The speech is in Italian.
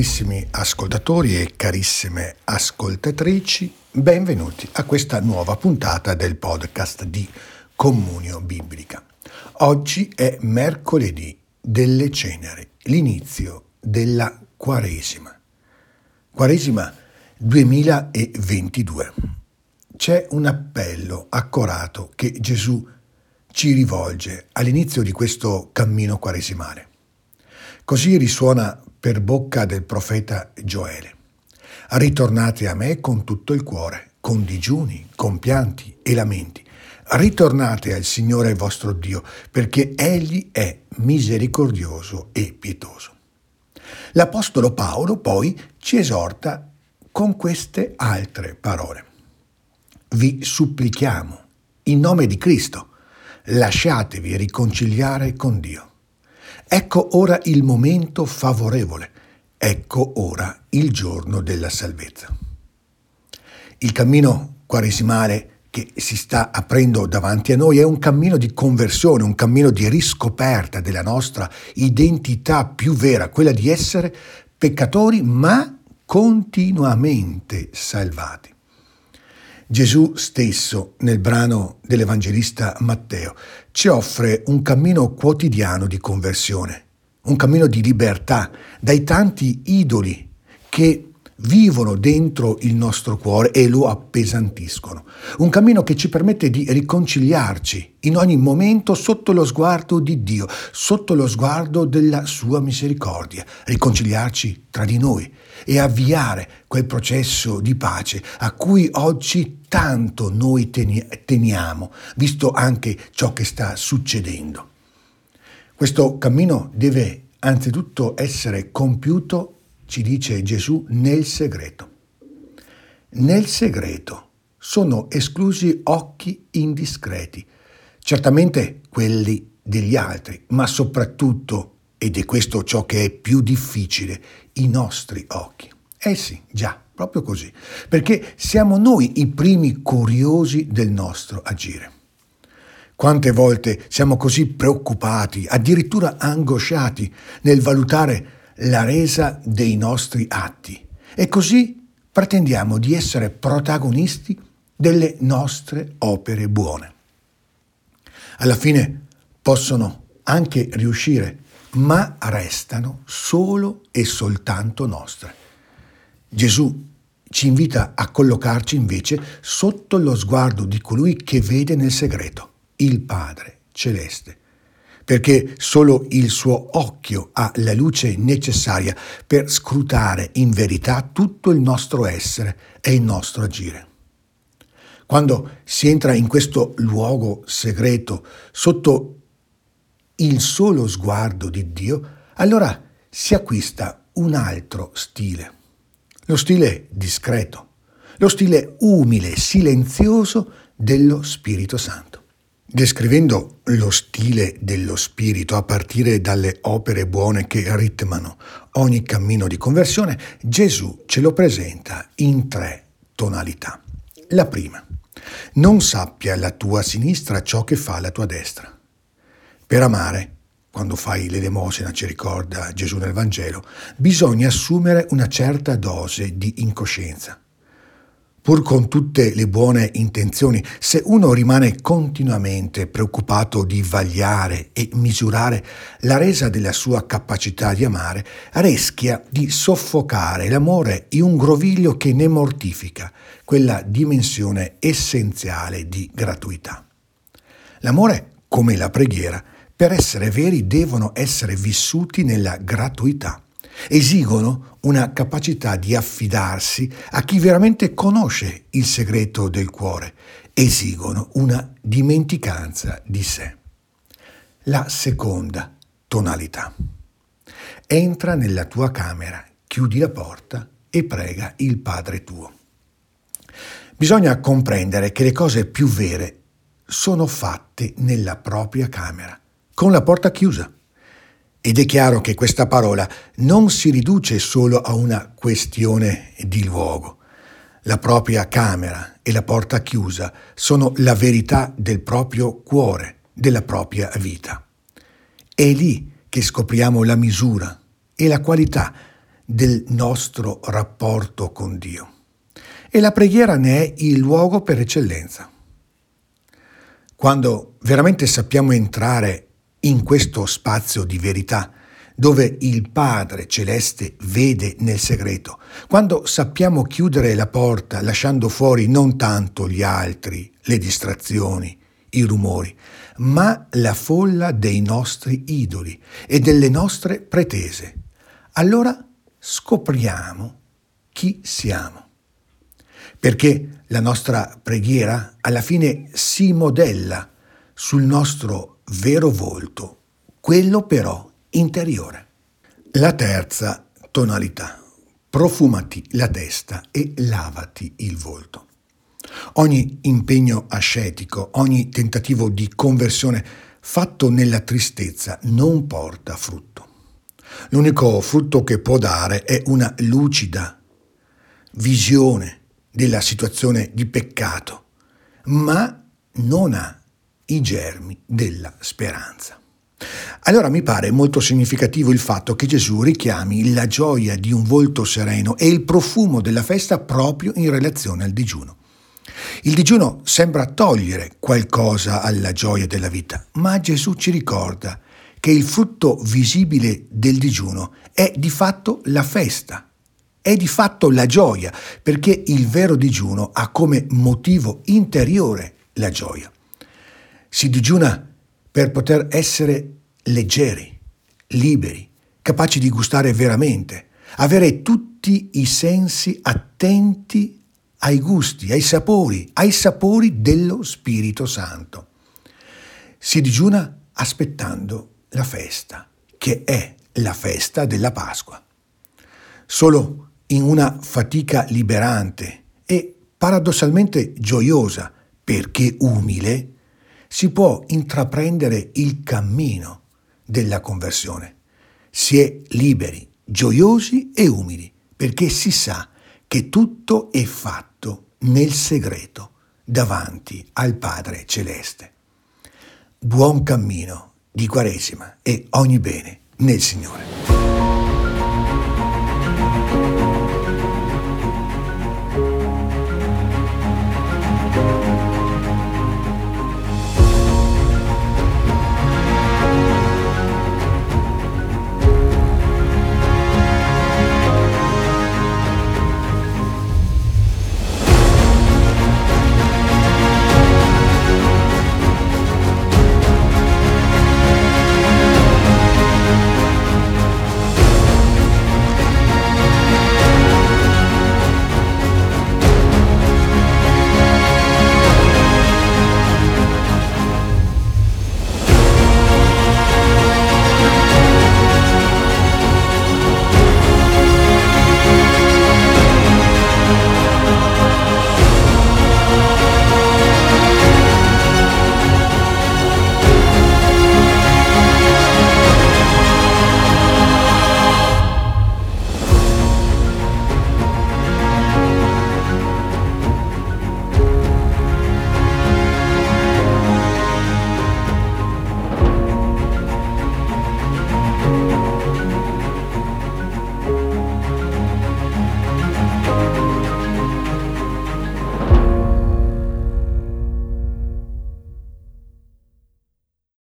Carissimi ascoltatori e carissime ascoltatrici, benvenuti a questa nuova puntata del podcast di Comunio Biblica. Oggi è mercoledì delle ceneri, l'inizio della Quaresima. Quaresima 2022. C'è un appello accorato che Gesù ci rivolge all'inizio di questo cammino quaresimale. Così risuona per bocca del profeta Gioele. Ritornate a me con tutto il cuore, con digiuni, con pianti e lamenti. Ritornate al Signore vostro Dio, perché Egli è misericordioso e pietoso. L'Apostolo Paolo poi ci esorta con queste altre parole. Vi supplichiamo, in nome di Cristo, lasciatevi riconciliare con Dio. Ecco ora il momento favorevole, ecco ora il giorno della salvezza. Il cammino quaresimale che si sta aprendo davanti a noi è un cammino di conversione, un cammino di riscoperta della nostra identità più vera, quella di essere peccatori ma continuamente salvati. Gesù stesso, nel brano dell'Evangelista Matteo, ci offre un cammino quotidiano di conversione, un cammino di libertà dai tanti idoli che vivono dentro il nostro cuore e lo appesantiscono. Un cammino che ci permette di riconciliarci in ogni momento sotto lo sguardo di Dio, sotto lo sguardo della sua misericordia, riconciliarci tra di noi e avviare quel processo di pace a cui oggi tanto noi teniamo, visto anche ciò che sta succedendo. Questo cammino deve anzitutto essere compiuto ci dice Gesù, nel segreto. Nel segreto sono esclusi occhi indiscreti, certamente quelli degli altri, ma soprattutto, ed è questo ciò che è più difficile, i nostri occhi. Eh sì, già, proprio così, perché siamo noi i primi curiosi del nostro agire. Quante volte siamo così preoccupati, addirittura angosciati nel valutare la resa dei nostri atti e così pretendiamo di essere protagonisti delle nostre opere buone. Alla fine possono anche riuscire, ma restano solo e soltanto nostre. Gesù ci invita a collocarci invece sotto lo sguardo di colui che vede nel segreto, il Padre celeste perché solo il suo occhio ha la luce necessaria per scrutare in verità tutto il nostro essere e il nostro agire. Quando si entra in questo luogo segreto sotto il solo sguardo di Dio, allora si acquista un altro stile, lo stile discreto, lo stile umile, silenzioso dello Spirito Santo. Descrivendo lo stile dello spirito a partire dalle opere buone che ritmano ogni cammino di conversione, Gesù ce lo presenta in tre tonalità. La prima, non sappia la tua sinistra ciò che fa la tua destra. Per amare, quando fai l'elemosina, ci ricorda Gesù nel Vangelo, bisogna assumere una certa dose di incoscienza pur con tutte le buone intenzioni, se uno rimane continuamente preoccupato di vagliare e misurare la resa della sua capacità di amare, rischia di soffocare l'amore in un groviglio che ne mortifica quella dimensione essenziale di gratuità. L'amore, come la preghiera, per essere veri devono essere vissuti nella gratuità esigono una capacità di affidarsi a chi veramente conosce il segreto del cuore, esigono una dimenticanza di sé. La seconda tonalità. Entra nella tua camera, chiudi la porta e prega il Padre tuo. Bisogna comprendere che le cose più vere sono fatte nella propria camera, con la porta chiusa. Ed è chiaro che questa parola non si riduce solo a una questione di luogo. La propria camera e la porta chiusa sono la verità del proprio cuore, della propria vita. È lì che scopriamo la misura e la qualità del nostro rapporto con Dio. E la preghiera ne è il luogo per eccellenza. Quando veramente sappiamo entrare in questo spazio di verità, dove il Padre celeste vede nel segreto, quando sappiamo chiudere la porta lasciando fuori non tanto gli altri, le distrazioni, i rumori, ma la folla dei nostri idoli e delle nostre pretese, allora scopriamo chi siamo. Perché la nostra preghiera alla fine si modella sul nostro vero volto, quello però interiore. La terza tonalità. Profumati la testa e lavati il volto. Ogni impegno ascetico, ogni tentativo di conversione fatto nella tristezza non porta frutto. L'unico frutto che può dare è una lucida visione della situazione di peccato, ma non ha i germi della speranza. Allora mi pare molto significativo il fatto che Gesù richiami la gioia di un volto sereno e il profumo della festa proprio in relazione al digiuno. Il digiuno sembra togliere qualcosa alla gioia della vita, ma Gesù ci ricorda che il frutto visibile del digiuno è di fatto la festa, è di fatto la gioia, perché il vero digiuno ha come motivo interiore la gioia. Si digiuna per poter essere leggeri, liberi, capaci di gustare veramente, avere tutti i sensi attenti ai gusti, ai sapori, ai sapori dello Spirito Santo. Si digiuna aspettando la festa, che è la festa della Pasqua. Solo in una fatica liberante e paradossalmente gioiosa, perché umile, si può intraprendere il cammino della conversione. Si è liberi, gioiosi e umili, perché si sa che tutto è fatto nel segreto davanti al Padre Celeste. Buon cammino di Quaresima e ogni bene nel Signore.